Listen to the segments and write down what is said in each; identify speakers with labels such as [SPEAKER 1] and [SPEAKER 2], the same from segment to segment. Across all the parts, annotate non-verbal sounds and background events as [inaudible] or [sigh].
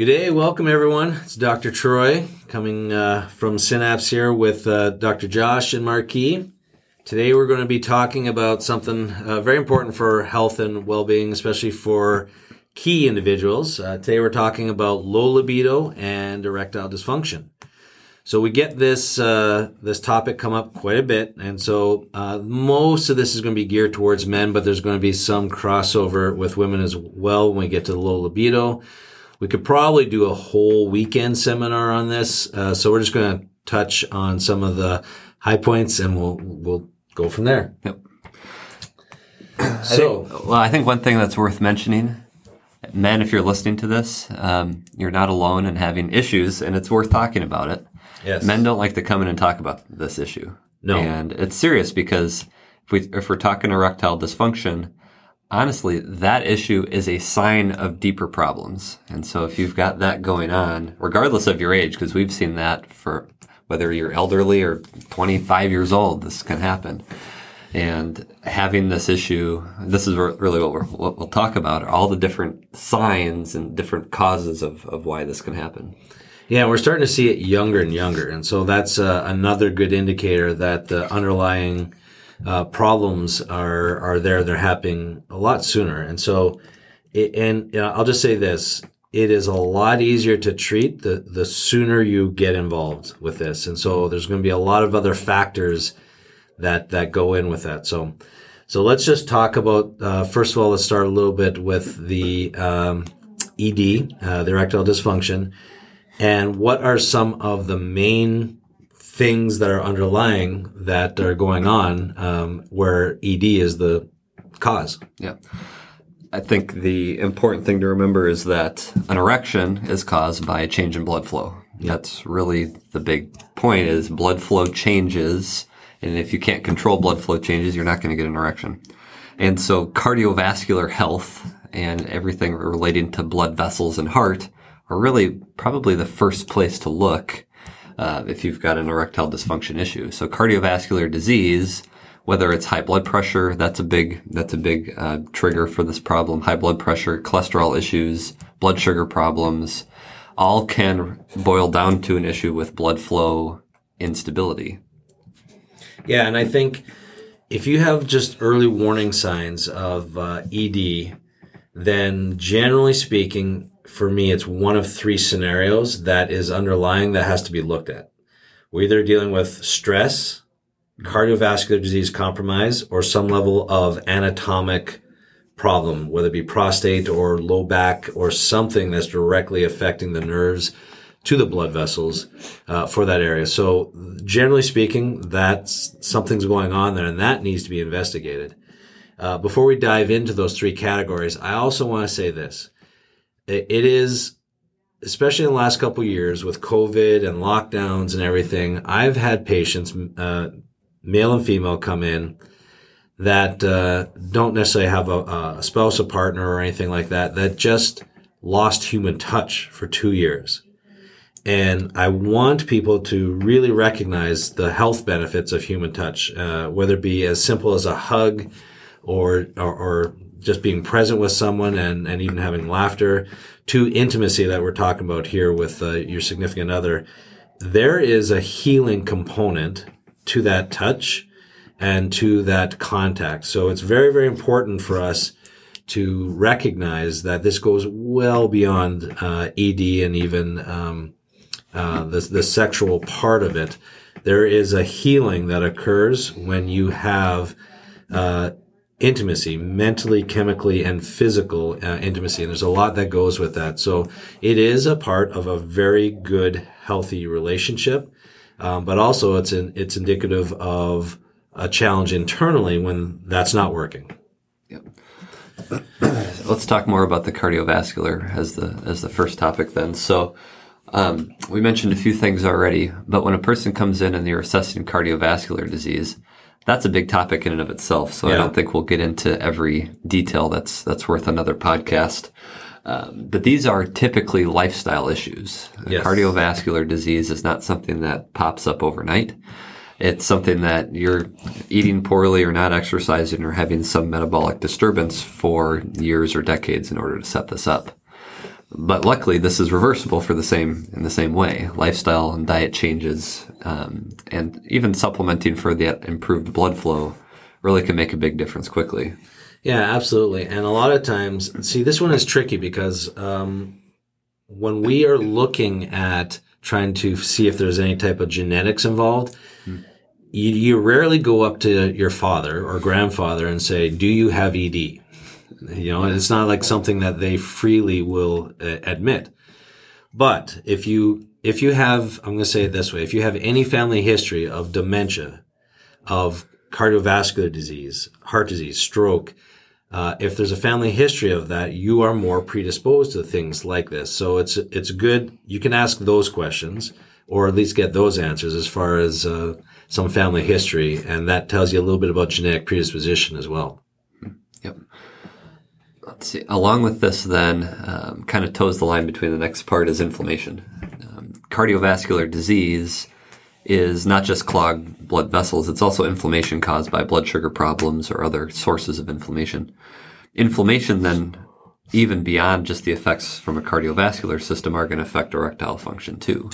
[SPEAKER 1] Good day, welcome everyone. It's Dr. Troy coming uh, from Synapse here with uh, Dr. Josh and Marquis. Today we're going to be talking about something uh, very important for health and well-being, especially for key individuals. Uh, today we're talking about low libido and erectile dysfunction. So we get this uh, this topic come up quite a bit, and so uh, most of this is going to be geared towards men, but there's going to be some crossover with women as well when we get to the low libido. We could probably do a whole weekend seminar on this. Uh, so we're just going to touch on some of the high points and we'll, we'll go from there.
[SPEAKER 2] Yep.
[SPEAKER 1] So,
[SPEAKER 2] I think, well, I think one thing that's worth mentioning, men, if you're listening to this, um, you're not alone in having issues, and it's worth talking about it.
[SPEAKER 1] yes.
[SPEAKER 2] Men don't like to come in and talk about this issue.
[SPEAKER 1] No.
[SPEAKER 2] and it's serious because if we if we're talking erectile dysfunction, honestly, that issue is a sign of deeper problems. And so if you've got that going on, regardless of your age, because we've seen that for whether you're elderly or 25 years old, this can happen. And having this issue, this is really what, what we'll talk about, all the different signs and different causes of, of why this can happen.
[SPEAKER 1] Yeah, we're starting to see it younger and younger. And so that's uh, another good indicator that the underlying uh, problems are, are there. They're happening a lot sooner. And so, it, and you know, I'll just say this. It is a lot easier to treat the, the sooner you get involved with this. And so there's going to be a lot of other factors that, that go in with that. So, so let's just talk about, uh, first of all, let's start a little bit with the, um, ED, uh, the erectile dysfunction. And what are some of the main things that are underlying that are going on um, where ED is the cause?
[SPEAKER 2] Yeah. I think the important thing to remember is that an erection is caused by a change in blood flow. That's really the big point is blood flow changes. And if you can't control blood flow changes, you're not going to get an erection. And so cardiovascular health and everything relating to blood vessels and heart are really probably the first place to look uh, if you've got an erectile dysfunction issue. So cardiovascular disease, whether it's high blood pressure, that's a big that's a big uh, trigger for this problem. High blood pressure, cholesterol issues, blood sugar problems, all can boil down to an issue with blood flow instability.
[SPEAKER 1] Yeah, and I think if you have just early warning signs of uh, ED, then generally speaking, for me, it's one of three scenarios that is underlying that has to be looked at. We're either dealing with stress, cardiovascular disease compromise, or some level of anatomic problem, whether it be prostate or low back or something that's directly affecting the nerves to the blood vessels uh, for that area. So generally speaking, that's something's going on there and that needs to be investigated. Uh, before we dive into those three categories, I also want to say this. It, is, especially in the last couple years with COVID and lockdowns and everything, I've had patients, uh, male and female come in that uh, don't necessarily have a, a spouse, a partner, or anything like that, that just lost human touch for two years. And I want people to really recognize the health benefits of human touch, uh, whether it be as simple as a hug or, or, or just being present with someone and, and even having laughter to intimacy that we're talking about here with uh, your significant other. There is a healing component to that touch and to that contact. So it's very, very important for us to recognize that this goes well beyond uh, ED and even um, uh, the, the sexual part of it. There is a healing that occurs when you have uh, intimacy, mentally, chemically, and physical uh, intimacy. And there's a lot that goes with that. So it is a part of a very good, healthy relationship. Um, but also it's it's indicative of a challenge internally when that's not working.
[SPEAKER 2] Yep. [clears throat] let's talk more about the cardiovascular as the as the first topic then. So um, we mentioned a few things already, but when a person comes in and you're assessing cardiovascular disease, that's a big topic in and of itself. So I don't think we'll get into every detail. That's that's worth another podcast. Um, but these are typically lifestyle issues.
[SPEAKER 1] Yes.
[SPEAKER 2] Cardiovascular disease is not something that pops up overnight. It's something that you're eating poorly or not exercising or having some metabolic disturbance for years or decades in order to set this up. But luckily, this is reversible for the same in the same way. Lifestyle and diet changes, um, and even supplementing for the improved blood flow, really can make a big difference quickly.
[SPEAKER 1] Yeah, absolutely. And a lot of times, see, this one is tricky because um, when we are looking at trying to see if there's any type of genetics involved, you, you rarely go up to your father or grandfather and say, "Do you have ED?" You know, it's not like something that they freely will uh, admit. But if you if you have, I'm going to say it this way: if you have any family history of dementia, of cardiovascular disease, heart disease, stroke, uh, if there's a family history of that, you are more predisposed to things like this. So it's it's good. You can ask those questions, or at least get those answers as far as uh, some family history, and that tells you a little bit about genetic predisposition as well.
[SPEAKER 2] Yep. Let's see. Along with this, then, um, kind of toes the line between the next part is inflammation. Cardiovascular disease is not just clogged blood vessels, it's also inflammation caused by blood sugar problems or other sources of inflammation. Inflammation, then, even beyond just the effects from a cardiovascular system, are going to affect erectile function too.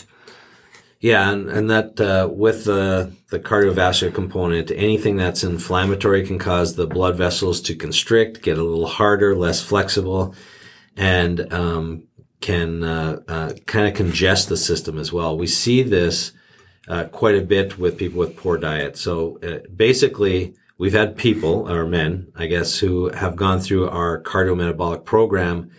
[SPEAKER 1] Yeah, and, and that uh, with the the cardiovascular component, anything that's inflammatory can cause the blood vessels to constrict, get a little harder, less flexible, and um, can uh, uh, kind of congest the system as well. We see this uh, quite a bit with people with poor diet. So uh, basically, we've had people or men, I guess, who have gone through our cardiometabolic program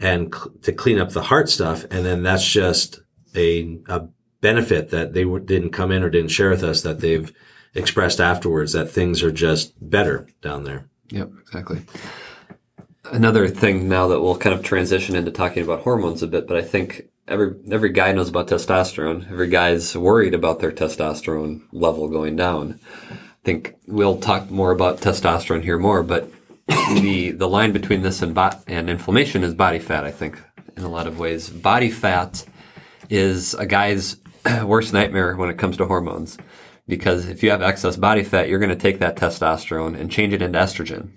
[SPEAKER 1] and cl- to clean up the heart stuff, and then that's just a, a benefit that they were, didn't come in or didn't share with us that they've expressed afterwards that things are just better down there.
[SPEAKER 2] Yep, exactly. Another thing now that we'll kind of transition into talking about hormones a bit, but I think every every guy knows about testosterone. Every guy's worried about their testosterone level going down. I think we'll talk more about testosterone here more, but [coughs] the the line between this and and inflammation is body fat. I think in a lot of ways, body fat is a guy's [coughs] worst nightmare when it comes to hormones. Because if you have excess body fat, you're going to take that testosterone and change it into estrogen.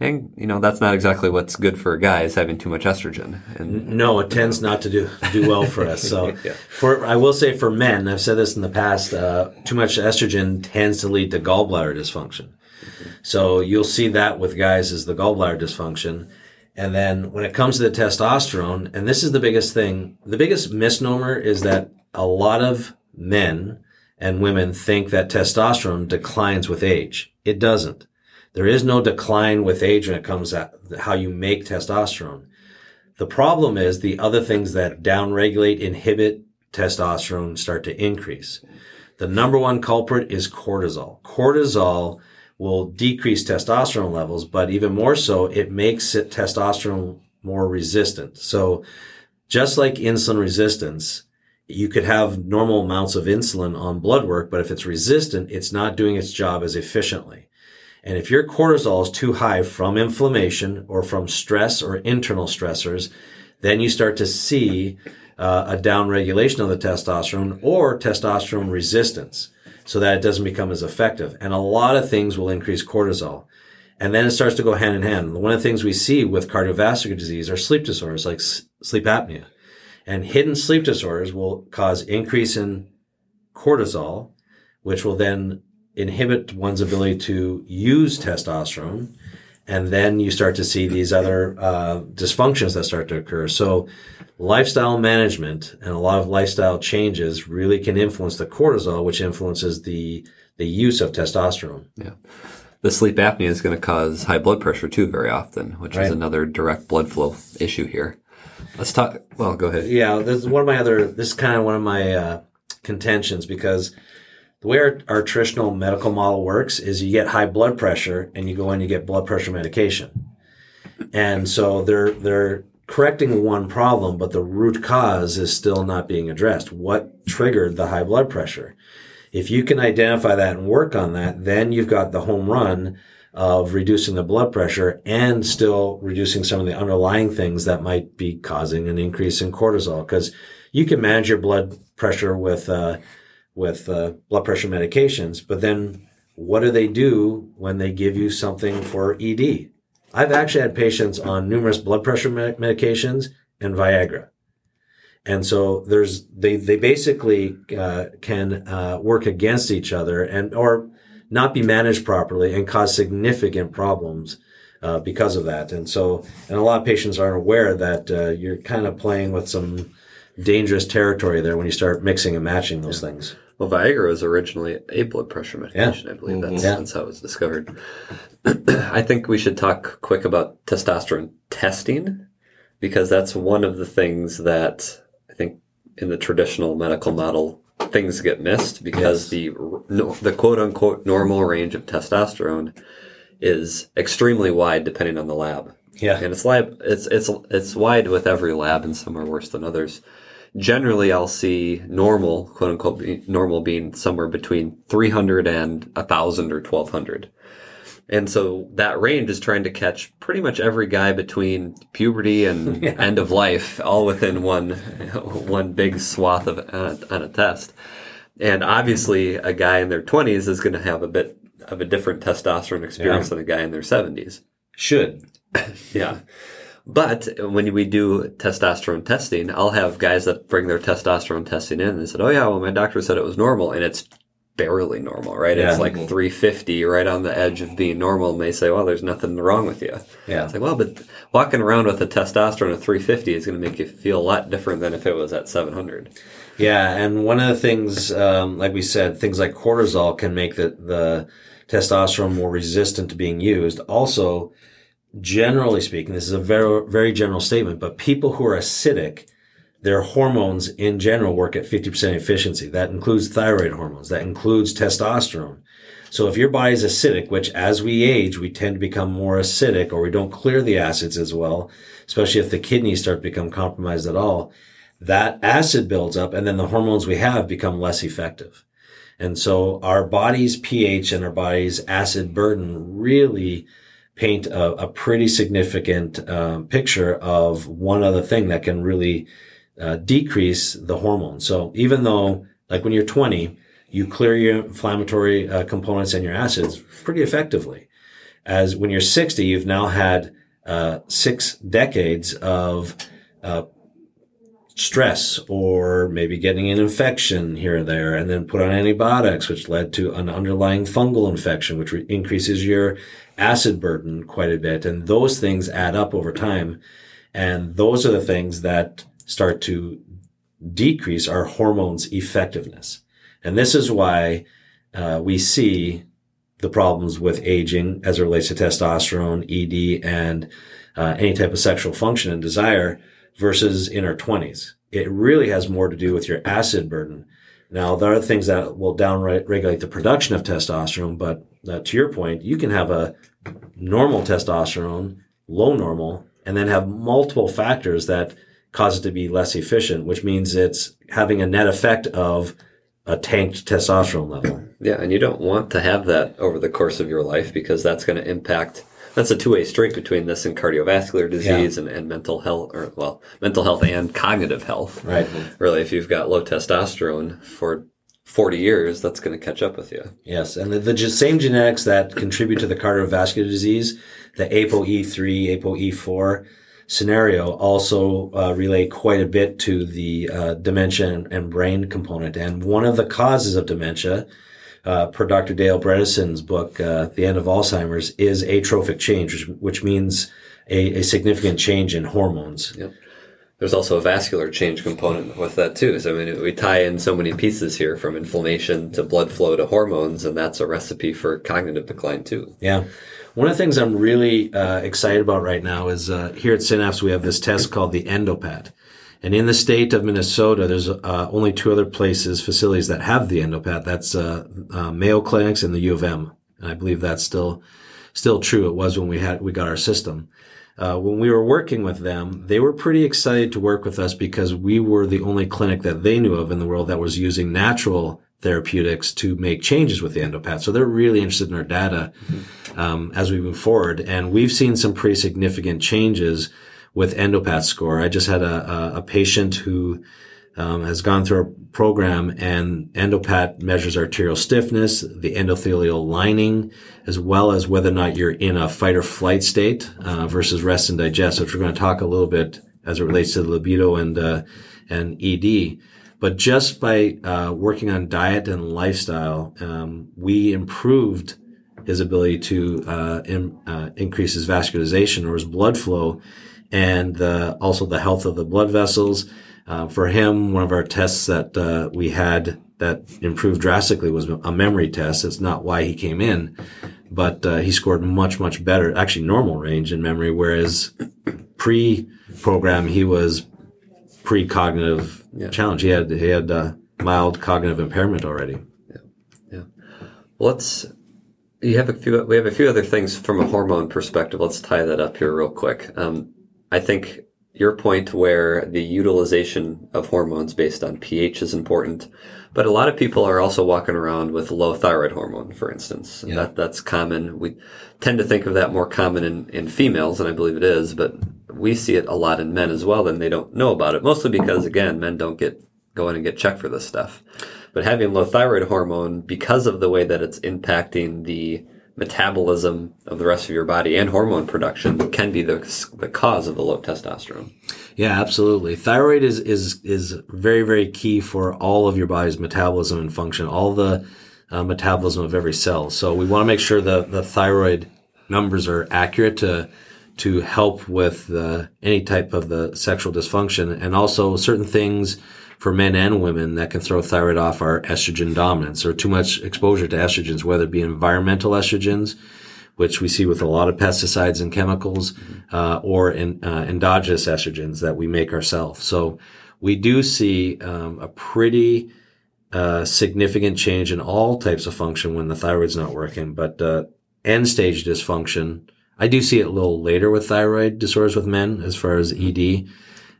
[SPEAKER 2] And, you know, that's not exactly what's good for a guy is having too much estrogen. And
[SPEAKER 1] No, it tends not to do do well for us. So, [laughs] for I will say for men, I've said this in the past. Uh, too much estrogen tends to lead to gallbladder dysfunction. So you'll see that with guys is the gallbladder dysfunction. And then when it comes to the testosterone, and this is the biggest thing, the biggest misnomer is that a lot of men and women think that testosterone declines with age. It doesn't. There is no decline with age when it comes to how you make testosterone. The problem is the other things that downregulate, inhibit testosterone start to increase. The number one culprit is cortisol. Cortisol will decrease testosterone levels, but even more so, it makes it testosterone more resistant. So just like insulin resistance, you could have normal amounts of insulin on blood work, but if it's resistant, it's not doing its job as efficiently. And if your cortisol is too high from inflammation or from stress or internal stressors, then you start to see uh, a downregulation of the testosterone or testosterone resistance so that it doesn't become as effective. And a lot of things will increase cortisol. And then it starts to go hand in hand. One of the things we see with cardiovascular disease are sleep disorders like s- sleep apnea. And hidden sleep disorders will cause increase in cortisol, which will then inhibit one's ability to use testosterone. And then you start to see these other uh, dysfunctions that start to occur. So, lifestyle management and a lot of lifestyle changes really can influence the cortisol, which influences the the use of testosterone.
[SPEAKER 2] yeah. The sleep apnea is going to cause high blood pressure too very often, which
[SPEAKER 1] Right.
[SPEAKER 2] is another direct blood flow issue here. Let's talk. Well, go ahead.
[SPEAKER 1] Yeah, this is one of my other. This is kind of one of my uh, contentions because the way our, our traditional medical model works is you get high blood pressure and you go in you get blood pressure medication. And so they're they're correcting one problem, but the root cause is still not being addressed. What triggered the high blood pressure? If you can identify that and work on that, then you've got the home run of reducing the blood pressure and still reducing some of the underlying things that might be causing an increase in cortisol. Because you can manage your blood pressure with uh, with uh, blood pressure medications, but then what do they do when they give you something for ED? I've actually had patients on numerous blood pressure medications and Viagra. And so there's they they basically uh, can uh, work against each other and or not be managed properly and cause significant problems uh, because of that. And so and a lot of patients aren't aware that uh, you're kind of playing with some dangerous territory there when you start mixing and matching those yeah. things.
[SPEAKER 2] Well, Viagra was originally a blood pressure medication. Yeah. I believe mm-hmm. that's, yeah. that's how it was discovered. [clears throat] I think we should talk quick about testosterone testing because that's one of the things that I think in the traditional medical model things get missed because yes. the no, the quote unquote normal range of testosterone is extremely wide depending on the lab.
[SPEAKER 1] Yeah,
[SPEAKER 2] and it's lab it's it's it's wide with every lab, and some are worse than others generally I'll see normal, quote unquote, normal being somewhere between 300 and 1,000 or 1,200. And so that range is trying to catch pretty much every guy between puberty and [laughs] yeah. end of life, all within one, [laughs] one big swath of uh, on a test. And obviously, a guy in their 20s is going to have a bit of a different testosterone experience yeah. than a guy in their 70s.
[SPEAKER 1] Should. [laughs]
[SPEAKER 2] yeah. But when we do testosterone testing, I'll have guys that bring their testosterone testing in and said, "Oh yeah, well my doctor said it was normal," and it's barely normal, right? Yeah. It's like 350, right on the edge of being normal. And they say, "Well, there's nothing wrong with you."
[SPEAKER 1] Yeah.
[SPEAKER 2] It's like, well, but walking around with a testosterone of 350 is going to make you feel a lot different than if it was at 700.
[SPEAKER 1] Yeah, and one of the things, um, like we said, things like cortisol can make the the testosterone more resistant to being used. Also generally speaking, this is a very, very general statement, but people who are acidic, their hormones in general work at 50% efficiency. That includes thyroid hormones. That includes testosterone. So if your body is acidic, which as we age, we tend to become more acidic or we don't clear the acids as well, especially if the kidneys start to become compromised at all, that acid builds up and then the hormones we have become less effective. And so our body's pH and our body's acid burden really paint a, a pretty significant um, picture of one other thing that can really uh, decrease the hormone. So even though, like when you're 20, you clear your inflammatory uh, components and your acids pretty effectively. As when you're 60, you've now had uh, six decades of uh, stress or maybe getting an infection here and there and then put on antibiotics, which led to an underlying fungal infection, which re- increases your acid burden quite a bit. And those things add up over time. And those are the things that start to decrease our hormones effectiveness. And this is why uh, we see the problems with aging as it relates to testosterone, ED, and uh, any type of sexual function and desire versus in our 20s. It really has more to do with your acid burden. Now, there are things that will down regulate the production of testosterone, but uh, to your point, you can have a normal testosterone, low normal, and then have multiple factors that cause it to be less efficient, which means it's having a net effect of a tanked testosterone level. [clears throat]
[SPEAKER 2] Yeah, and you don't want to have that over the course of your life because that's going to impact. That's a two-way street between this and cardiovascular disease yeah. and, and mental health, or well, mental health and cognitive health.
[SPEAKER 1] Right.
[SPEAKER 2] Really, if you've got low testosterone for 40 years, that's going to catch up with you.
[SPEAKER 1] Yes. And the, the same genetics that contribute to the cardiovascular disease, the ApoE3, ApoE4 scenario also uh, relate quite a bit to the uh, dementia and, brain component. And one of the causes of dementia, uh, per Dr. Dale Bredesen's book, uh, The End of Alzheimer's, is atrophic change, which, which means a, a, significant change in hormones.
[SPEAKER 2] Yep there's also a vascular change component with that too. So I mean, we tie in so many pieces here from inflammation to blood flow to hormones, and that's a recipe for cognitive decline too.
[SPEAKER 1] Yeah. One of the things I'm really uh, excited about right now is uh, here at Synapse we have this test called the Endopat. And in the state of Minnesota, there's uh, only two other places, facilities that have the Endopat. That's uh, uh, Mayo Clinics and the U of M. And I believe that's still still true. It was when we had we got our system. uh, when we were working with them, they were pretty excited to work with us because we were the only clinic that they knew of in the world that was using natural therapeutics to make changes with the Endopat. So they're really interested in our data um, as we move forward, and we've seen some pretty significant changes with Endopat score. I just had a, a, a patient who um, has gone through our program and endopat measures arterial stiffness, the endothelial lining, as well as whether or not you're in a fight or flight state uh, versus rest and digest, which we're going to talk a little bit as it relates to libido and uh, and ED. But just by uh, working on diet and lifestyle, um, we improved his ability to uh, in, uh, increase his vascularization or his blood flow, and the, also the health of the blood vessels uh, for him, one of our tests that uh, we had that improved drastically was a memory test. It's not why he came in, but uh, he scored much, much better, actually normal range in memory, whereas pre-program he was pre-cognitive yeah. challenge. He had he had uh, mild cognitive impairment already.
[SPEAKER 2] Yeah, yeah. Well, let's. You have a few. We have a few other things from a hormone perspective. Let's tie that up here real quick. Um, I think your point where the utilization of hormones based on pH is important. But a lot of people are also walking around with low thyroid hormone, for instance. Yeah. That, that's common. We tend to think of that more common in, in females, and I believe it is, but we see it a lot in men as well, and they don't know about it, mostly because, again, men don't get go in and get checked for this stuff. But having low thyroid hormone, because of the way that it's impacting the metabolism of the rest of your body and hormone production can be the, the cause of the low testosterone.
[SPEAKER 1] Yeah, absolutely. Thyroid is, is, is very, very key for all of your body's metabolism and function, all the uh, metabolism of every cell. So we want to make sure that the thyroid numbers are accurate to, to help with the, any type of the sexual dysfunction and also certain things for men and women that can throw thyroid off are estrogen dominance or too much exposure to estrogens, whether it be environmental estrogens, which we see with a lot of pesticides and chemicals, uh, or in, uh, endogenous estrogens that we make ourselves. So we do see um, a pretty uh, significant change in all types of function when the thyroid's not working, but uh, end stage dysfunction. I do see it a little later with thyroid disorders with men as far as ED.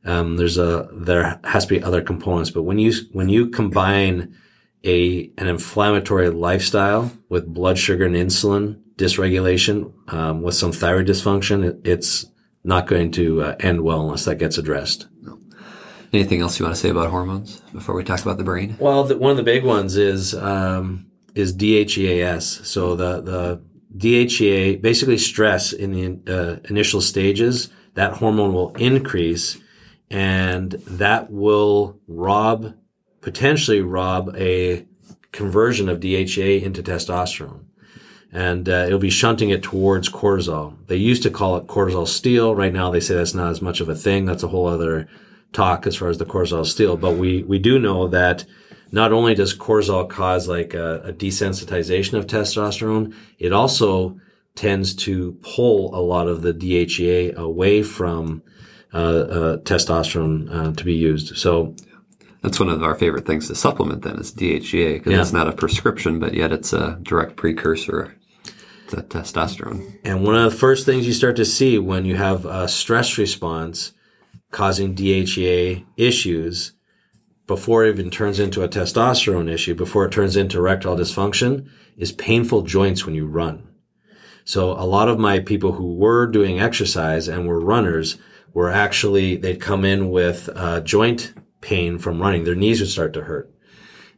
[SPEAKER 1] Um, there's a there has to be other components, but when you when you combine a an inflammatory lifestyle with blood sugar and insulin dysregulation um, with some thyroid dysfunction, it, it's not going to uh, end well unless that gets addressed. No.
[SPEAKER 2] Anything else you want to say about hormones before we talk about the brain?
[SPEAKER 1] Well, the, one of the big ones is um, is DHEAS. So the the DHEA basically stress in the uh, initial stages that hormone will increase and that will rob, potentially rob a conversion of DHA into testosterone. And uh, it'll be shunting it towards cortisol. They used to call it cortisol steal. Right now, they say that's not as much of a thing. That's a whole other talk as far as the cortisol steal. But we we do know that not only does cortisol cause like a, a desensitization of testosterone, it also tends to pull a lot of the DHEA away from testosterone uh, to be used. So
[SPEAKER 2] that's one of our favorite things to supplement then is DHEA because yeah. it's not a prescription, but yet it's a direct precursor to testosterone.
[SPEAKER 1] And one of the first things you start to see when you have a stress response causing DHEA issues before it even turns into a testosterone issue, before it turns into erectile dysfunction, is painful joints when you run. So a lot of my people who were doing exercise and were runners were actually, they'd come in with uh, joint pain from running. Their knees would start to hurt.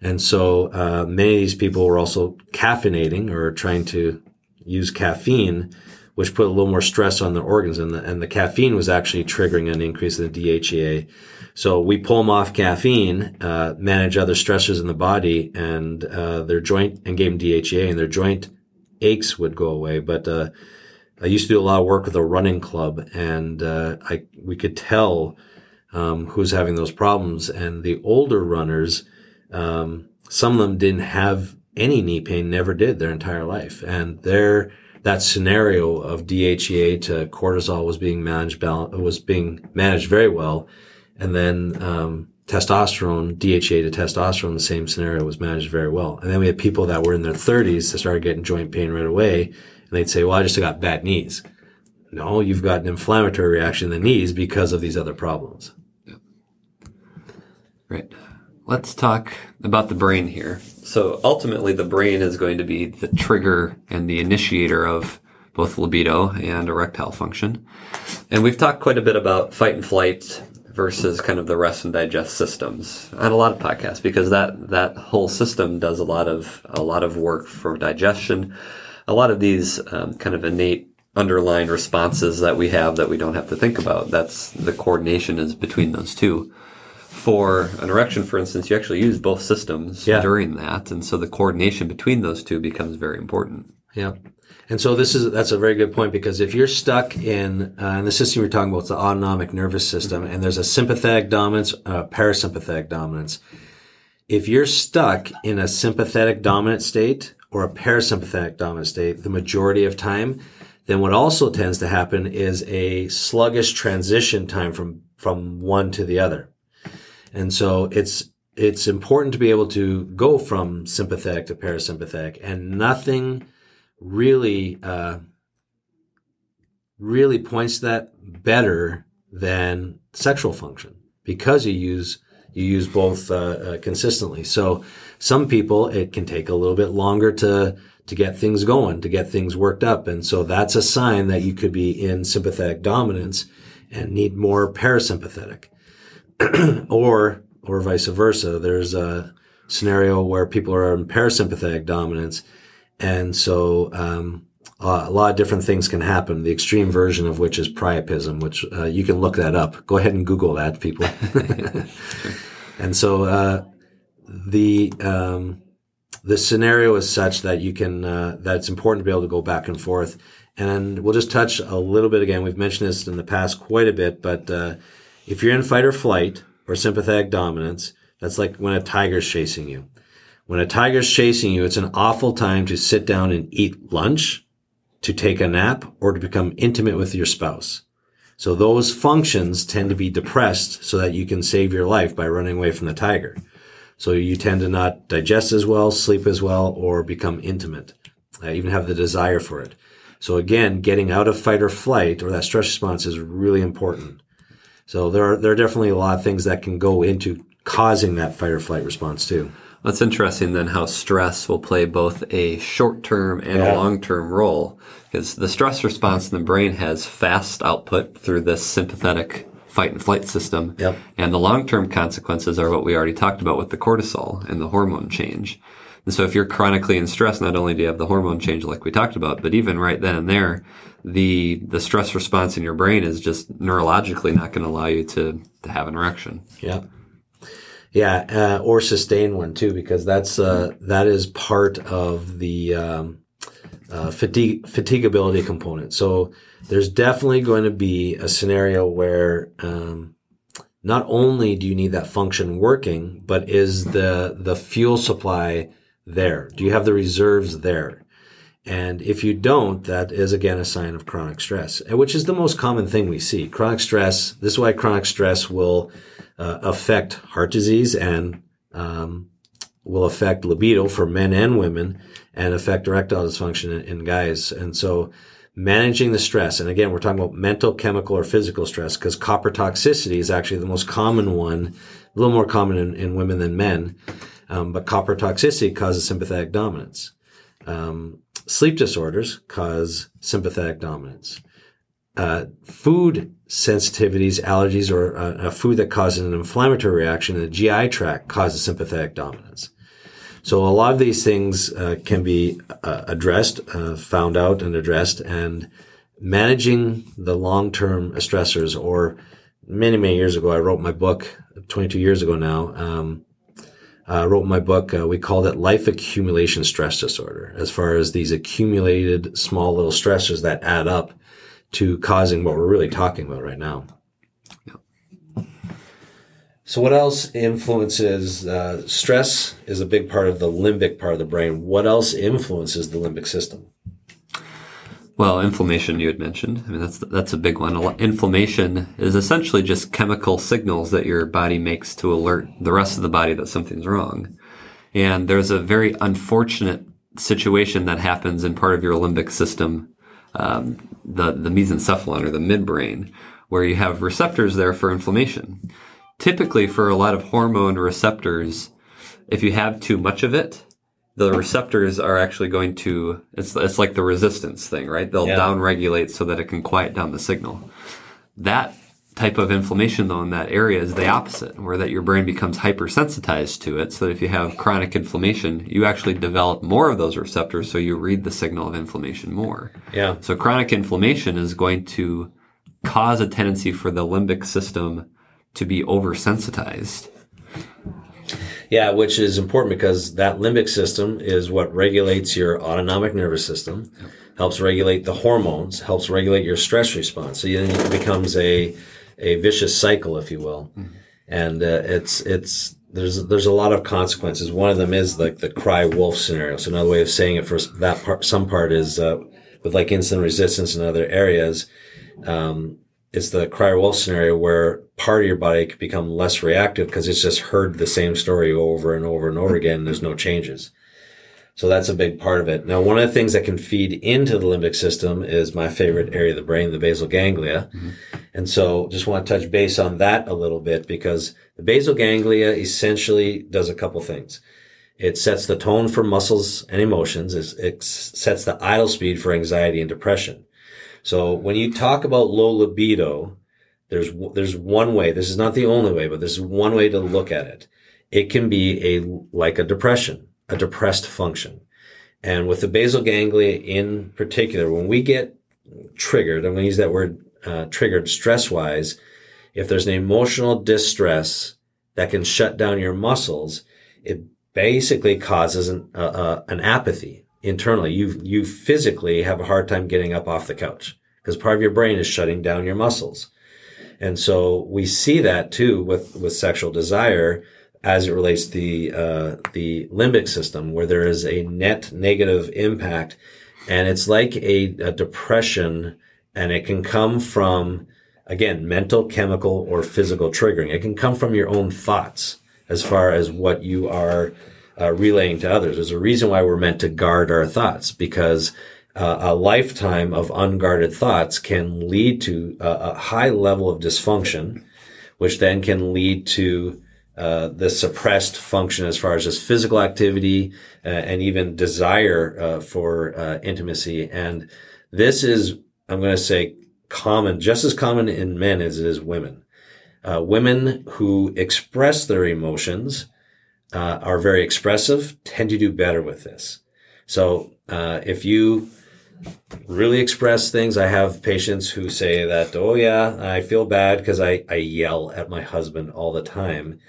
[SPEAKER 1] And so uh, many of these people were also caffeinating or trying to use caffeine, which put a little more stress on their organs. And the, and the caffeine was actually triggering an increase in the DHEA. So we pull them off caffeine, uh, manage other stressors in the body, and uh, their joint and gave them DHEA, and their joint aches would go away. But uh, I used to do a lot of work with a running club, and uh, I we could tell um, who's having those problems. And the older runners, um, some of them didn't have any knee pain, never did their entire life, and their that scenario of DHEA to cortisol was being managed was being managed very well, and then um, testosterone, DHEA to testosterone, the same scenario was managed very well. And then we had people that were in their 30s that started getting joint pain right away and they'd say, well, I just got bad knees. No, you've got an inflammatory reaction in the knees because of these other problems.
[SPEAKER 2] Right. Let's talk about the brain here. So ultimately, the brain is going to be the trigger and the initiator of both libido and erectile function. And we've talked quite a bit about fight and flight versus kind of the rest and digest systems on a lot of podcasts because that that whole system does a lot of a lot of work for digestion. A lot of these um, kind of innate underlying responses that we have that we don't have to think about. That's the coordination is between those two for an erection, for instance, you actually use both systems
[SPEAKER 1] Yeah.
[SPEAKER 2] during that, and so the coordination between those two becomes very important.
[SPEAKER 1] Yeah. And so this is that's a very good point because if you're stuck in uh, in the system you're talking about, it's the autonomic nervous system, and there's a sympathetic dominance, uh, parasympathetic dominance. If you're stuck in a sympathetic dominant state or a parasympathetic dominant state, the majority of time, then what also tends to happen is a sluggish transition time from from one to the other. And so it's it's important to be able to go from sympathetic to parasympathetic, and nothing really uh, really points to that better than sexual function because you use you use both uh, uh, consistently. So some people it can take a little bit longer to to get things going, to get things worked up, and so that's a sign that you could be in sympathetic dominance and need more parasympathetic, [clears throat] or or vice versa. There's a scenario where people are in parasympathetic dominance, and so um, uh, a lot of different things can happen. The extreme version of which is priapism, which uh, you can look that up. Go ahead and Google that, people. [laughs] and so uh, the um, the scenario is such that you can uh, that it's important to be able to go back and forth. And we'll just touch a little bit again. We've mentioned this in the past quite a bit, but uh, if you're in fight or flight or sympathetic dominance, that's like when a tiger's chasing you. When a tiger's chasing you, it's an awful time to sit down and eat lunch, to take a nap, or to become intimate with your spouse. So those functions tend to be depressed so that you can save your life by running away from the tiger. So you tend to not digest as well, sleep as well, or become intimate, uh, even have the desire for it. So again, getting out of fight or flight or that stress response is really important. So there are, there are definitely a lot of things that can go into causing that fight or flight response too.
[SPEAKER 2] That's interesting then how stress will play both a short term and
[SPEAKER 1] Yeah.
[SPEAKER 2] a long term role. Because the stress response in the brain has fast output through this sympathetic fight and flight system.
[SPEAKER 1] Yep.
[SPEAKER 2] And the long term consequences are what we already talked about with the cortisol and the hormone change. And so if you're chronically in stress, not only do you have the hormone change like we talked about, but even right then and there, the the stress response in your brain is just neurologically not going to allow you to, to have an erection.
[SPEAKER 1] Yeah. Yeah, uh, or sustain one too, because that's uh, that is part of the um, uh, fatigue fatigability component. So there's definitely going to be a scenario where um, not only do you need that function working, but is the the fuel supply there? Do you have the reserves there? And if you don't, that is again a sign of chronic stress, which is the most common thing we see. Chronic stress. This is why chronic stress will uh, affect heart disease and um, will affect libido for men and women and affect erectile dysfunction in, in guys. And so managing the stress, and again, we're talking about mental, chemical, or physical stress because copper toxicity is actually the most common one, a little more common in, in women than men. Um, but copper toxicity causes sympathetic dominance. Um, sleep disorders cause sympathetic dominance. Uh, food sensitivities, allergies, or uh, a food that causes an inflammatory reaction in the GI tract causes sympathetic dominance. So a lot of these things uh, can be uh, addressed, uh, found out and addressed, and managing the long-term stressors. Or many, many years ago, I wrote my book. 22 years ago now, um, I wrote my book. Uh, we called it Life Accumulation Stress Disorder, as far as these accumulated small little stressors that add up to causing what we're really talking about right now. So, what else influences uh, stress? Is a big part of the limbic part of the brain. What else influences the limbic system?
[SPEAKER 2] Well, inflammation you had mentioned. I mean, that's that's a big one. Inflammation is essentially just chemical signals that your body makes to alert the rest of the body that something's wrong. And there's a very unfortunate situation that happens in part of your limbic system um, the the mesencephalon or the midbrain, where you have receptors there for inflammation. Typically, for a lot of hormone receptors, if you have too much of it, the receptors are actually going to it's it's like the resistance thing, right? They'll
[SPEAKER 1] Yeah.
[SPEAKER 2] downregulate so that it can quiet down the signal. That type of inflammation though in that area is the opposite, where that your brain becomes hypersensitized to it. So that if you have chronic inflammation, you actually develop more of those receptors, so you read the signal of inflammation more.
[SPEAKER 1] Yeah.
[SPEAKER 2] So chronic inflammation is going to cause a tendency for the limbic system to be oversensitized.
[SPEAKER 1] Yeah, which is important because that limbic system is what regulates your autonomic nervous system, helps regulate the hormones, helps regulate your stress response. So then it becomes a a vicious cycle, if you will. And uh, it's it's there's there's a lot of consequences. One of them is like the cry wolf scenario. So another way of saying it for that part, some part is uh, with like insulin resistance in other areas. Um, it's the cry wolf scenario where part of your body could become less reactive because it's just heard the same story over and over and over again. And there's no changes. So that's a big part of it. Now, one of the things that can feed into the limbic system is my favorite area of the brain, the basal ganglia. Mm-hmm. And so just want to touch base on that a little bit because the basal ganglia essentially does a couple things. It sets the tone for muscles and emotions. It sets the idle speed for anxiety and depression. So when you talk about low libido, there's there's one way. This is not the only way, but this is one way to look at it. It can be a like a depression, a depressed function. And with the basal ganglia in particular, when we get triggered, I'm going to use that word uh, triggered stress wise. If there's an emotional distress that can shut down your muscles, it basically causes an, uh, uh, an apathy internally. You, you physically have a hard time getting up off the couch because part of your brain is shutting down your muscles. And so we see that too with, with sexual desire as it relates to the, uh, the limbic system where there is a net negative impact and it's like a, a depression and it can come from, again, mental, chemical, or physical triggering. It can come from your own thoughts as far as what you are uh, relaying to others. There's a reason why we're meant to guard our thoughts because uh, a lifetime of unguarded thoughts can lead to a, a high level of dysfunction, which then can lead to uh, the suppressed function as far as just physical activity uh, and even desire uh, for uh, intimacy. And this is, I'm going to say, common, just as common in men as it is women. Uh, women who express their emotions uh, are very expressive, tend to do better with this. So uh, if you really express things, I have patients who say that, oh yeah, I feel bad because I, I yell at my husband all the time,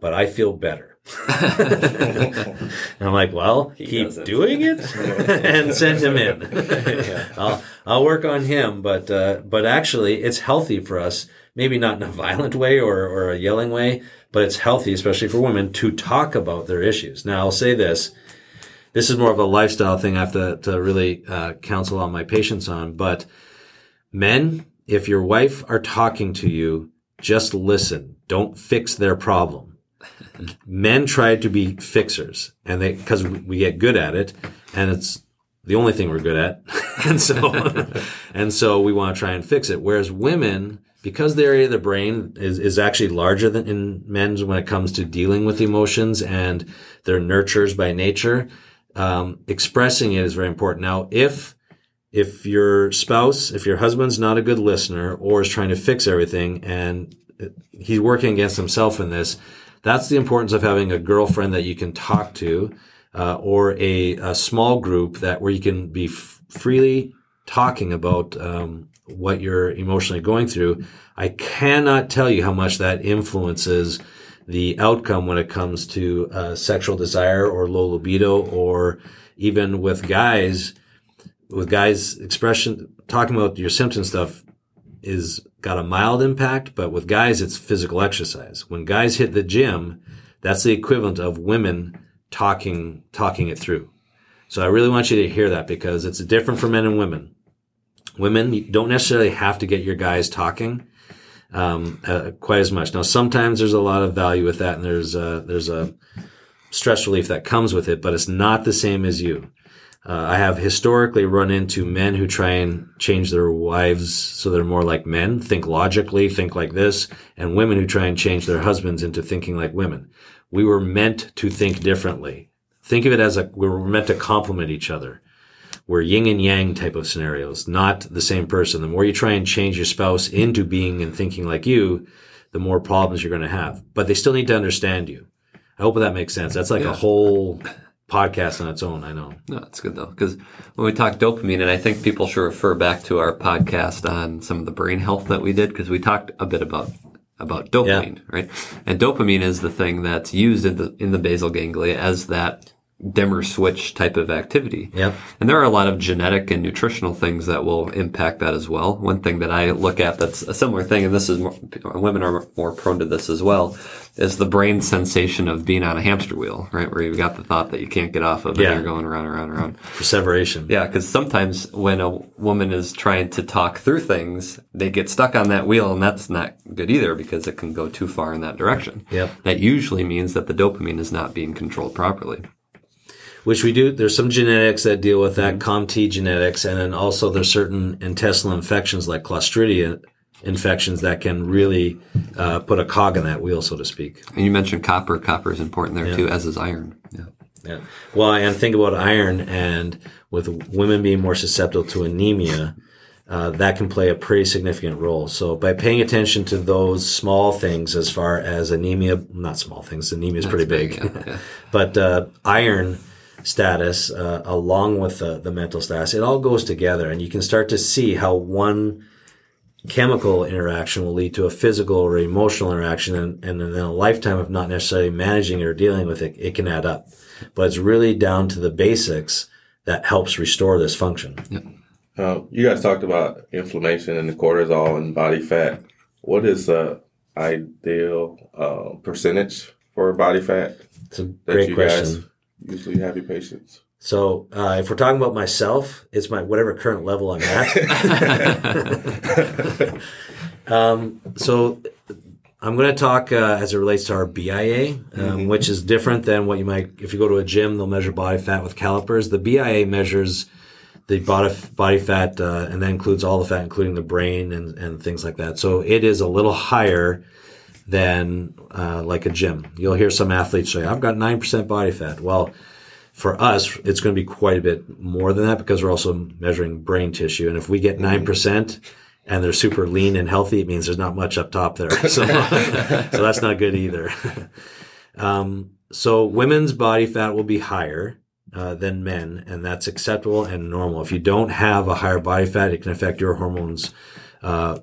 [SPEAKER 1] but I feel better. [laughs] and I'm like, well, keep
[SPEAKER 2] doesn't.
[SPEAKER 1] doing it [laughs] and send him in. [laughs] I'll, I'll work on him, but, uh, but actually it's healthy for us, maybe not in a violent way or, or a yelling way, but it's healthy, especially for women to talk about their issues. Now I'll say this. This is more of a lifestyle thing I have to, to really, uh, counsel on my patients on, but men, if your wife are talking to you, just listen. Don't fix their problem [laughs] men try to be fixers and they because we get good at it and it's the only thing we're good at [laughs] and so [laughs] and so we want to try and fix it whereas women because the area of the brain is, is actually larger than in men's when it comes to dealing with emotions and they're by nature um, expressing it is very important. Now if if your spouse if your husband's not a good listener or is trying to fix everything and he's working against himself in this that's the importance of having a girlfriend that you can talk to, uh, or a, a small group that where you can be f- freely talking about um, what you're emotionally going through. I cannot tell you how much that influences the outcome when it comes to uh, sexual desire or low libido, or even with guys, with guys expression talking about your symptom stuff is got a mild impact, but with guys, it's physical exercise. When guys hit the gym, that's the equivalent of women talking, talking it through. So I really want you to hear that because it's different for men and women. Women don't necessarily have to get your guys talking um, uh, quite as much. Now, sometimes there's a lot of value with that, and there's a, there's a stress relief that comes with it, but it's not the same as you. Uh, I have historically run into men who try and change their wives so they're more like men, think logically, think like this, and women who try and change their husbands into thinking like women. We were meant to think differently. Think of it as a, we were meant to complement each other. We're yin and yang type of scenarios, not the same person. The more you try and change your spouse into being and thinking like you, the more problems you're going to have. But they still need to understand you. I hope that makes sense. That's like
[SPEAKER 2] Yeah.
[SPEAKER 1] a whole podcast on its own. I know.
[SPEAKER 2] No, that's good though, because when we talk dopamine, and I think people should refer back to our podcast on some of the brain health that we did, because we talked a bit about about dopamine, right? And dopamine is the thing that's used in the in the basal ganglia as that dimmer switch type of activity.
[SPEAKER 1] Yep.
[SPEAKER 2] And there are a lot of genetic and nutritional things that will impact that as well. One thing that I look at that's a similar thing, and this is more, women are more prone to this as well, is the brain sensation of being on a hamster wheel, right? Where you've got the thought that you can't get off of
[SPEAKER 1] Yeah.
[SPEAKER 2] and you're going around, and around, and around.
[SPEAKER 1] Perseveration.
[SPEAKER 2] Yeah, because sometimes when a woman is trying to talk through things, they get stuck on that wheel, and that's not good either because it can go too far in that direction.
[SPEAKER 1] Yep.
[SPEAKER 2] That usually means that the dopamine is not being controlled properly.
[SPEAKER 1] Which we do. There's some genetics that deal with that, COMT genetics, and then also there's certain intestinal infections like Clostridia infections that can really uh, put a cog in that wheel, so to speak.
[SPEAKER 2] And you mentioned copper. Copper is important there too, as is iron. Yeah.
[SPEAKER 1] Yeah. Well, and think about iron, and with women being more susceptible to anemia, uh, that can play a pretty significant role. So by paying attention to those small things, as far as anemia, not small things, anemia is pretty big,
[SPEAKER 2] yeah, yeah. [laughs]
[SPEAKER 1] but uh, iron status uh, along with the, the mental status, it all goes together, and you can start to see how one chemical interaction will lead to a physical or emotional interaction and, and in a lifetime of not necessarily managing or dealing with it, it can add up. But it's really down to the basics that helps restore this function.
[SPEAKER 3] Uh, you guys talked about inflammation and the cortisol and body fat. What is the ideal uh, percentage for body fat
[SPEAKER 1] It's a great question.
[SPEAKER 3] Usually have your patients?
[SPEAKER 1] So uh, if we're talking about myself, it's my whatever current level I'm at. [laughs] um, so I'm going to talk uh, as it relates to our BIA, um, which is different than what you might if you go to a gym. They'll measure body fat with calipers. The BIA measures the body body fat, uh, and that includes all the fat, including the brain and and things like that. So it is a little higher than uh, like a gym. You'll hear some athletes say, "I've got nine percent body fat." Well for us, it's going to be quite a bit more than that because we're also measuring brain tissue. And if we get 9% and they're super lean and healthy, it means there's not much up top there. [laughs] So, [laughs] so that's not good either. [laughs] Um, so women's body fat will be higher uh, than men, and that's acceptable and normal. If you don't have a higher body fat, it can affect your hormones uh,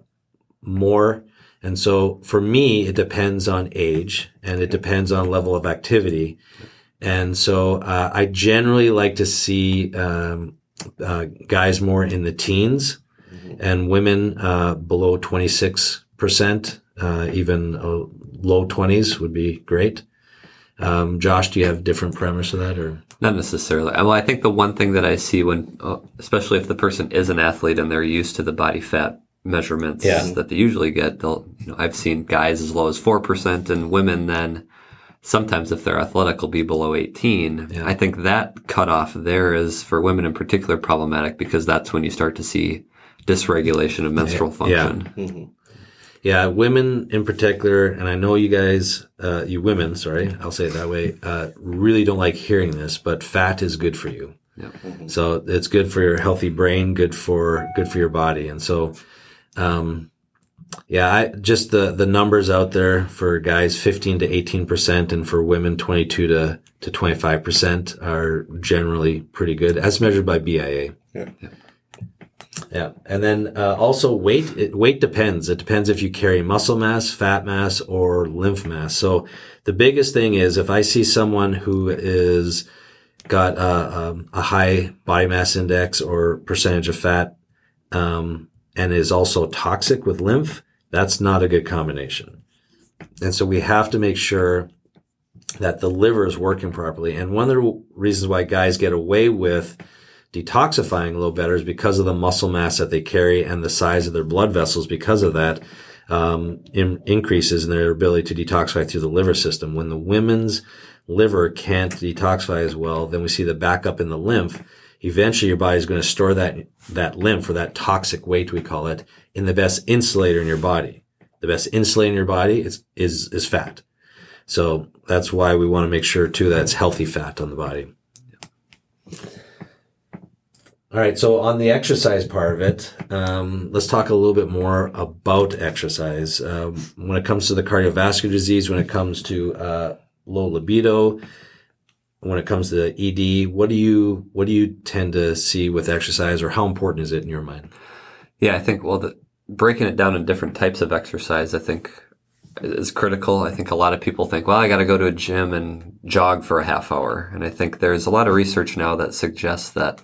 [SPEAKER 1] more. And so for me, it depends on age and it depends on level of activity. And so uh, I generally like to see um, uh, guys more in the teens and women uh, below 26%, uh, even uh, low 20s would be great. Um, Josh, do you have different premise of that or?
[SPEAKER 2] Not necessarily. Well, I think the one thing that I see when, uh, especially if the person is an athlete and they're used to the body fat measurements
[SPEAKER 1] Yeah.
[SPEAKER 2] that they usually get, they'll, you know, I've seen guys as low as 4% and women then sometimes if they're athletic will be below 18.
[SPEAKER 1] Yeah.
[SPEAKER 2] I think that cutoff there is for women in particular problematic because that's when you start to see dysregulation of menstrual
[SPEAKER 1] Yeah.
[SPEAKER 2] function.
[SPEAKER 1] Yeah, women in particular, and I know you guys, uh, you women, sorry, I'll say it that way, uh, really don't like hearing this, but fat is good for you.
[SPEAKER 2] Yep.
[SPEAKER 1] So it's good for your healthy brain, good for good for your body, and so, um, yeah, I just the the numbers out there for guys, fifteen to eighteen percent, and for women, twenty two to to twenty five percent are generally pretty good as measured by BIA.
[SPEAKER 3] Yeah.
[SPEAKER 1] Yeah, and then uh, also weight. It, weight depends. It depends if you carry muscle mass, fat mass, or lymph mass. So the biggest thing is if I see someone who is got a, um, a high body mass index or percentage of fat, um, and is also toxic with lymph, that's not a good combination. And so we have to make sure that the liver is working properly. And one of the reasons why guys get away with detoxifying a little better is because of the muscle mass that they carry and the size of their blood vessels. Because of that, um, in, increases in their ability to detoxify through the liver system. When the women's liver can't detoxify as well, then we see the backup in the lymph eventually your body is going to store that, that lymph or that toxic weight, we call it, in the best insulator in your body. The best insulator in your body is, is, is fat. So that's why we want to make sure too that it's healthy fat on the body. All right. So on the exercise part of it, um, let's talk a little bit more about exercise. Um, when it comes to the cardiovascular disease, when it comes to uh, low libido, when it comes to ED, what do you what do you tend to see with exercise, or how important is it in your mind?
[SPEAKER 2] Yeah, I think well, the, breaking it down in different types of exercise, I think is critical. I think a lot of people think, well, I got to go to a gym and jog for a half hour, and I think there's a lot of research now that suggests that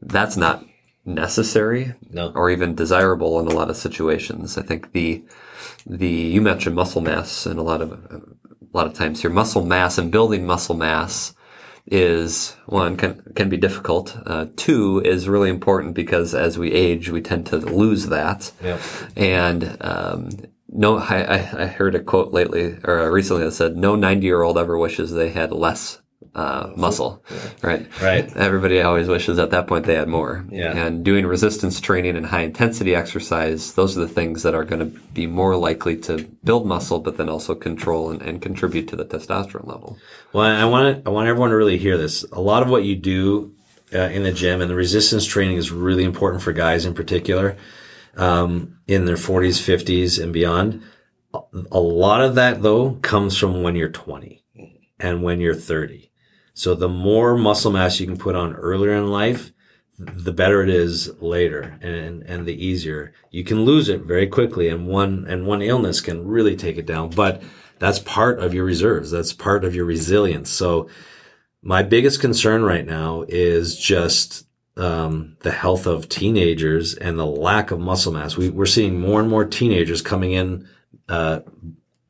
[SPEAKER 2] that's not necessary
[SPEAKER 1] No.
[SPEAKER 2] or even desirable in a lot of situations. I think the the you mentioned muscle mass and a lot of a lot of times here muscle mass and building muscle mass is one can can be difficult. Uh, two is really important because as we age, we tend to lose that.
[SPEAKER 1] Yep.
[SPEAKER 2] And um, no, I, I I heard a quote lately or recently that said, "No ninety year old ever wishes they had less uh, muscle." Right.
[SPEAKER 1] Right.
[SPEAKER 2] Everybody always wishes at that point they had more.
[SPEAKER 1] Yeah.
[SPEAKER 2] And doing resistance training and high intensity exercise, those are the things that are going to be more likely to build muscle, but then also control and, and contribute to the testosterone level.
[SPEAKER 1] Well, I want I want everyone to really hear this. A lot of what you do uh, in the gym and the resistance training is really important for guys in particular, um, in their 40s, 50s, and beyond. A- A lot of that though comes from when you're 20 and when you're 30. So the more muscle mass you can put on earlier in life, the better it is later and, and the easier. You can lose it very quickly and one, and one illness can really take it down, but that's part of your reserves. That's part of your resilience. So my biggest concern right now is just, um, the health of teenagers and the lack of muscle mass. We, we're seeing more and more teenagers coming in, uh,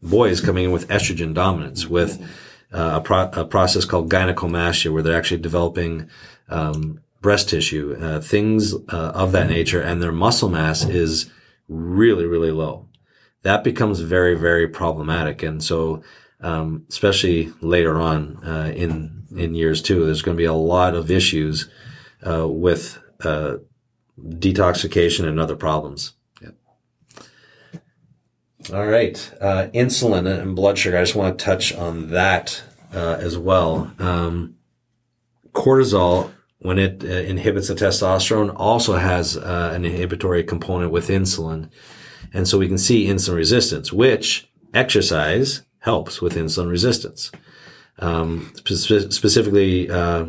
[SPEAKER 1] boys coming in with estrogen dominance with, uh, a, pro- a process called gynecomastia where they're actually developing, um, breast tissue, uh, things uh, of that nature, and their muscle mass is really, really low. That becomes very, very problematic, and so um, especially later on uh, in in years too, there's going to be a lot of issues uh, with uh, detoxification and other problems. All right, uh, insulin and blood sugar. I just want to touch on that uh, as well. Um, cortisol when it uh, inhibits the testosterone also has uh, an inhibitory component with insulin. And so we can see insulin resistance, which exercise helps with insulin resistance. Um, spe- specifically, uh,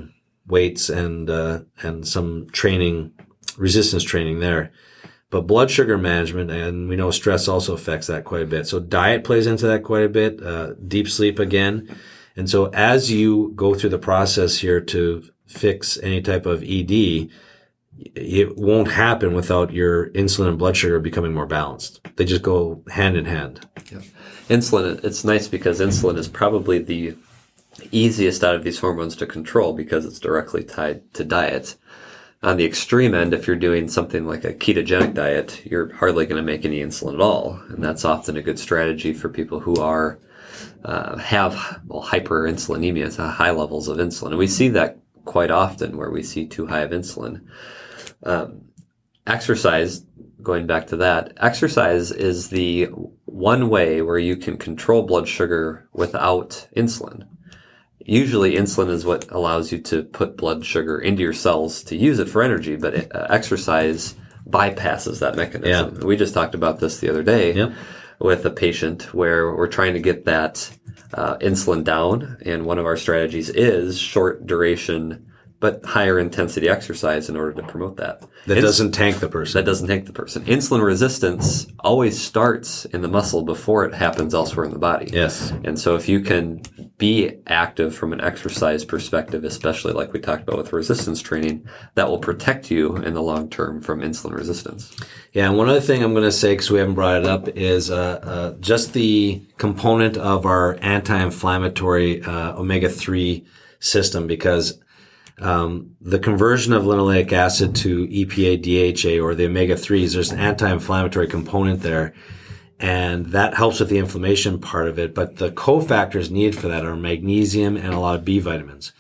[SPEAKER 1] weights and, uh, and some training, resistance training there. But blood sugar management, and we know stress also affects that quite a bit. So diet plays into that quite a bit, uh, deep sleep again. And so as you go through the process here to fix any type of ED, it won't happen without your insulin and blood sugar becoming more balanced. They just go hand in hand. Yeah.
[SPEAKER 2] Insulin, it's nice because insulin is probably the easiest out of these hormones to control because it's directly tied to diet. On the extreme end, if you're doing something like a ketogenic diet, you're hardly going to make any insulin at all. And that's often a good strategy for people who are, uh, have well, hyperinsulinemia, so high levels of insulin. And we see that quite often where we see too high of insulin. Um, exercise, going back to that, exercise is the one way where you can control blood sugar without insulin. Usually, insulin is what allows you to put blood sugar into your cells to use it for energy, but uh, exercise bypasses that mechanism.
[SPEAKER 1] Yeah.
[SPEAKER 2] We just talked about this the other day with a patient where we're trying to get that uh, insulin down, and one of our strategies is short duration but higher intensity exercise in order to promote that.
[SPEAKER 1] That
[SPEAKER 2] Ins-
[SPEAKER 1] doesn't tank the person.
[SPEAKER 2] that doesn't tank the person. Insulin resistance always starts in the muscle before it happens elsewhere in the body.
[SPEAKER 1] yes.
[SPEAKER 2] And so if you can be active from an exercise perspective, especially like we talked about with resistance training, that will protect you in the long term from insulin resistance.
[SPEAKER 1] Yeah, and one other thing I'm going to say, because we haven't brought it up, is uh, uh, just the component of our anti-inflammatory uh, omega-3 system, because um, the conversion of linoleic acid to EPA DHA or the omega-3s, there's an anti-inflammatory component there. And that helps with the inflammation part of it. But the cofactors needed for that are magnesium and a lot of B vitamins.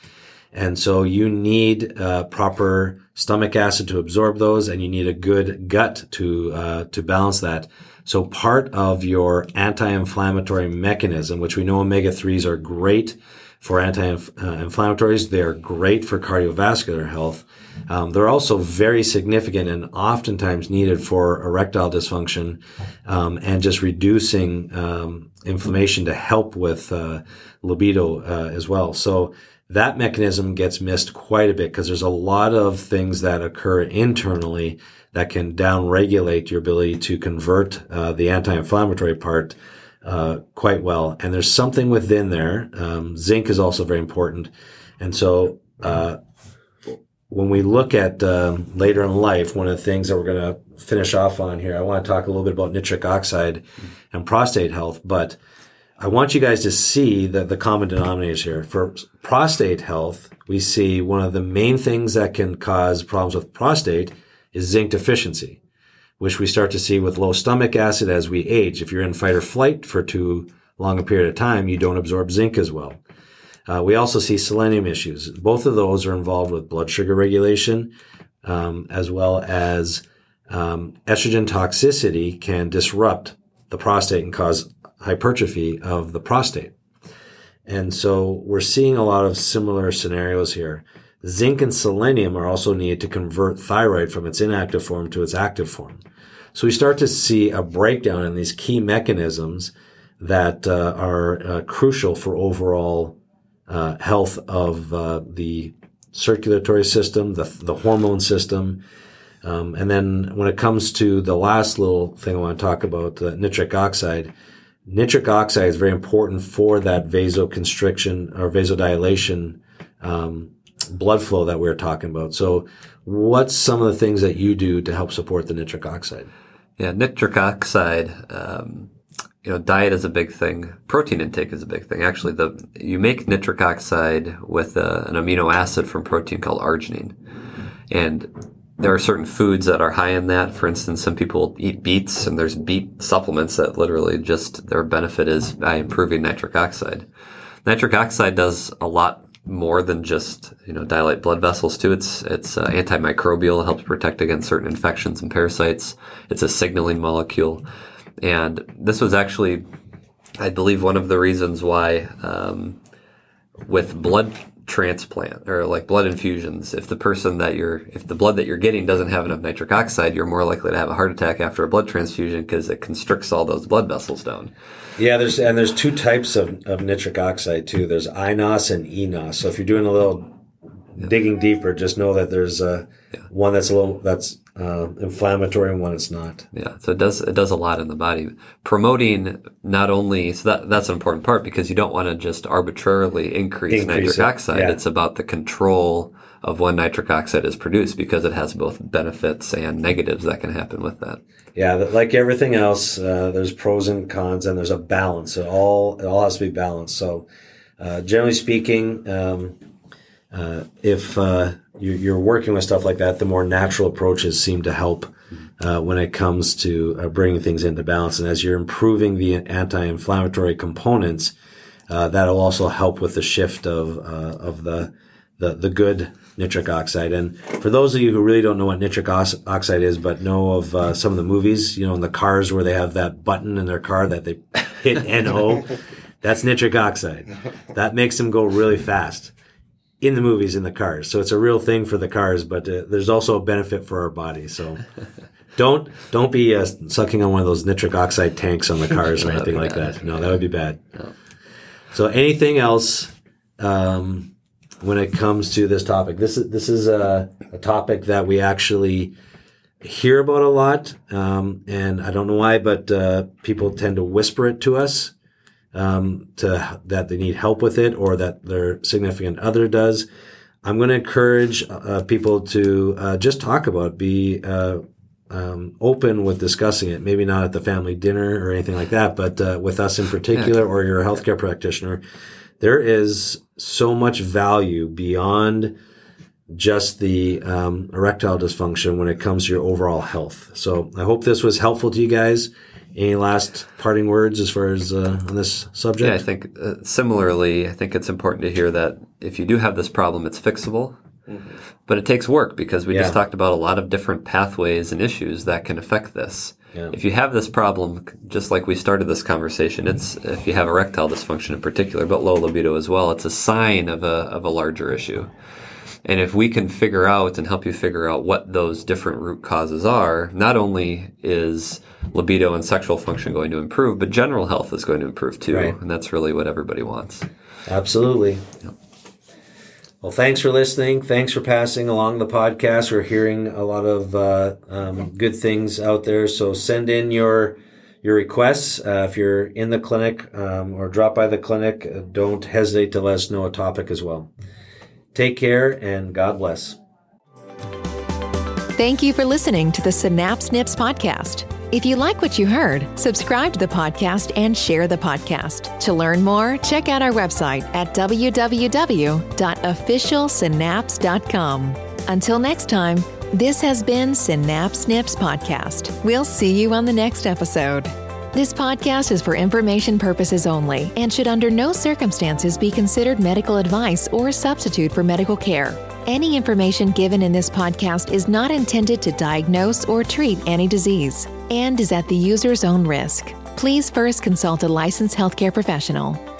[SPEAKER 1] And so you need uh, proper stomach acid to absorb those, and you need a good gut to uh, to balance that. So part of your anti-inflammatory mechanism, which we know omega threes are great for anti-inflammatories, they are great for cardiovascular health. Um, they're also very significant and oftentimes needed for erectile dysfunction um, and just reducing um, inflammation to help with uh, libido uh, as well. So that mechanism gets missed quite a bit because there's a lot of things that occur internally that can downregulate your ability to convert uh, the anti-inflammatory part uh, quite well. And there's something within there. Um, zinc is also very important, and so uh, when we look at um, later in life, one of the things that we're going to finish off on here, I want to talk a little bit about nitric oxide and prostate health, but I want you guys to see that the common denominators here. For prostate health, we see one of the main things that can cause problems with prostate is zinc deficiency, which we start to see with low stomach acid as we age. If you're in fight or flight for too long a period of time, you don't absorb zinc as well. Uh, we also see selenium issues. Both of those are involved with blood sugar regulation, um, as well as um, estrogen toxicity can disrupt the prostate and cause hypertrophy of the prostate. And so we're seeing a lot of similar scenarios here. Zinc and selenium are also needed to convert thyroid from its inactive form to its active form. So we start to see a breakdown in these key mechanisms that uh, are uh, crucial for overall uh, health of uh, the circulatory system, the, the hormone system. Um, and then when it comes to the last little thing I want to talk about, the nitric oxide, nitric oxide is very important for that vasoconstriction or vasodilation um, blood flow that we are talking about. So, what's some of the things that you do to help support the nitric oxide?
[SPEAKER 2] Yeah, nitric oxide. Um, you know, diet is a big thing. Protein intake is a big thing. Actually, the you make nitric oxide with a, uh, an amino acid from protein called arginine, and there are certain foods that are high in that. For instance, some people eat beets, and there's beet supplements that literally just their benefit is by improving nitric oxide. Nitric oxide does a lot more than just you know dilate blood vessels too. It's it's uh, antimicrobial, helps protect against certain infections and parasites. It's a signaling molecule. And this was actually, I believe, one of the reasons why um, with blood transplant or like blood infusions, if the person that you're, if the blood that you're getting doesn't have enough nitric oxide, you're more likely to have a heart attack after a blood transfusion because it constricts all those blood vessels down.
[SPEAKER 1] Yeah, there's and there's two types of, of nitric oxide too. There's iNOS and eNOS. So if you're doing a little yeah. digging deeper, just know that there's a yeah. one that's a little that's uh, inflammatory and one it's not.
[SPEAKER 2] Yeah, so it does it does a lot in the body, promoting not only so that that's an important part because you don't want to just arbitrarily increase, increase nitric it. oxide. Yeah. It's about the control of when nitric oxide is produced because it has both benefits and negatives that can happen with that.
[SPEAKER 1] Yeah, like everything else, uh, there's pros and cons, and there's a balance. It all it all has to be balanced. So, uh, generally speaking. Um, uh, if uh, you're working with stuff like that, the more natural approaches seem to help uh, when it comes to uh, bringing things into balance. And as you're improving the anti-inflammatory components, uh, that'll also help with the shift of uh, of the, the the good nitric oxide. And for those of you who really don't know what nitric oxide is, but know of some of the movies, you know, in the cars where they have that button in their car that they hit NO, [laughs] that's nitric oxide. That makes them go really fast in the movies in the cars. So it's a real thing for the cars, but uh, there's also a benefit for our body. So [laughs] don't don't be uh, sucking on one of those nitric oxide tanks on the [laughs] cars or anything like that. No, that would be bad. No. So anything else um, when it comes to this topic? This is this is a, a topic that we actually hear about a lot, um, and I don't know why, but uh, people tend to whisper it to us um, to that they need help with it or that their significant other does. I'm going to encourage uh, people to uh, just talk about, it, be uh, um, open with discussing it. Maybe not at the family dinner or anything like that, but uh, with us in particular, or your healthcare practitioner. There is so much value beyond just the um, erectile dysfunction when it comes to your overall health. So I hope this was helpful to you guys. Any last parting words as far as uh, on this subject?
[SPEAKER 2] Yeah, I think uh, similarly, I think it's important to hear that if you do have this problem, it's fixable. But it takes work because we
[SPEAKER 1] Yeah.
[SPEAKER 2] just talked about a lot of different pathways and issues that can affect this.
[SPEAKER 1] Yeah.
[SPEAKER 2] If you have this problem, just like we started this conversation, it's if you have erectile dysfunction in particular, but low libido as well, it's a sign of a of a larger issue. And if we can figure out and help you figure out what those different root causes are, not only is libido and sexual function going to improve, but general health is going to improve too.
[SPEAKER 1] Right.
[SPEAKER 2] And that's really what everybody wants.
[SPEAKER 1] Absolutely. Well, thanks for listening. Thanks for passing along the podcast. We're hearing a lot of uh, um, good things out there. So send in your your requests uh, if you're in the clinic um, or drop by the clinic. Uh, don't hesitate to let us know a topic as well. Take care and God bless.
[SPEAKER 4] Thank you for listening to the Synapse Nips podcast. If you like what you heard, subscribe to the podcast and share the podcast. To learn more, check out our website at www.officialsynapse.com. Until next time, this has been Synapse Nips Podcast. We'll see you on the next episode. This podcast is for information purposes only and should under no circumstances be considered medical advice or a substitute for medical care. Any information given in this podcast is not intended to diagnose or treat any disease and is at the user's own risk. Please first consult a licensed healthcare professional.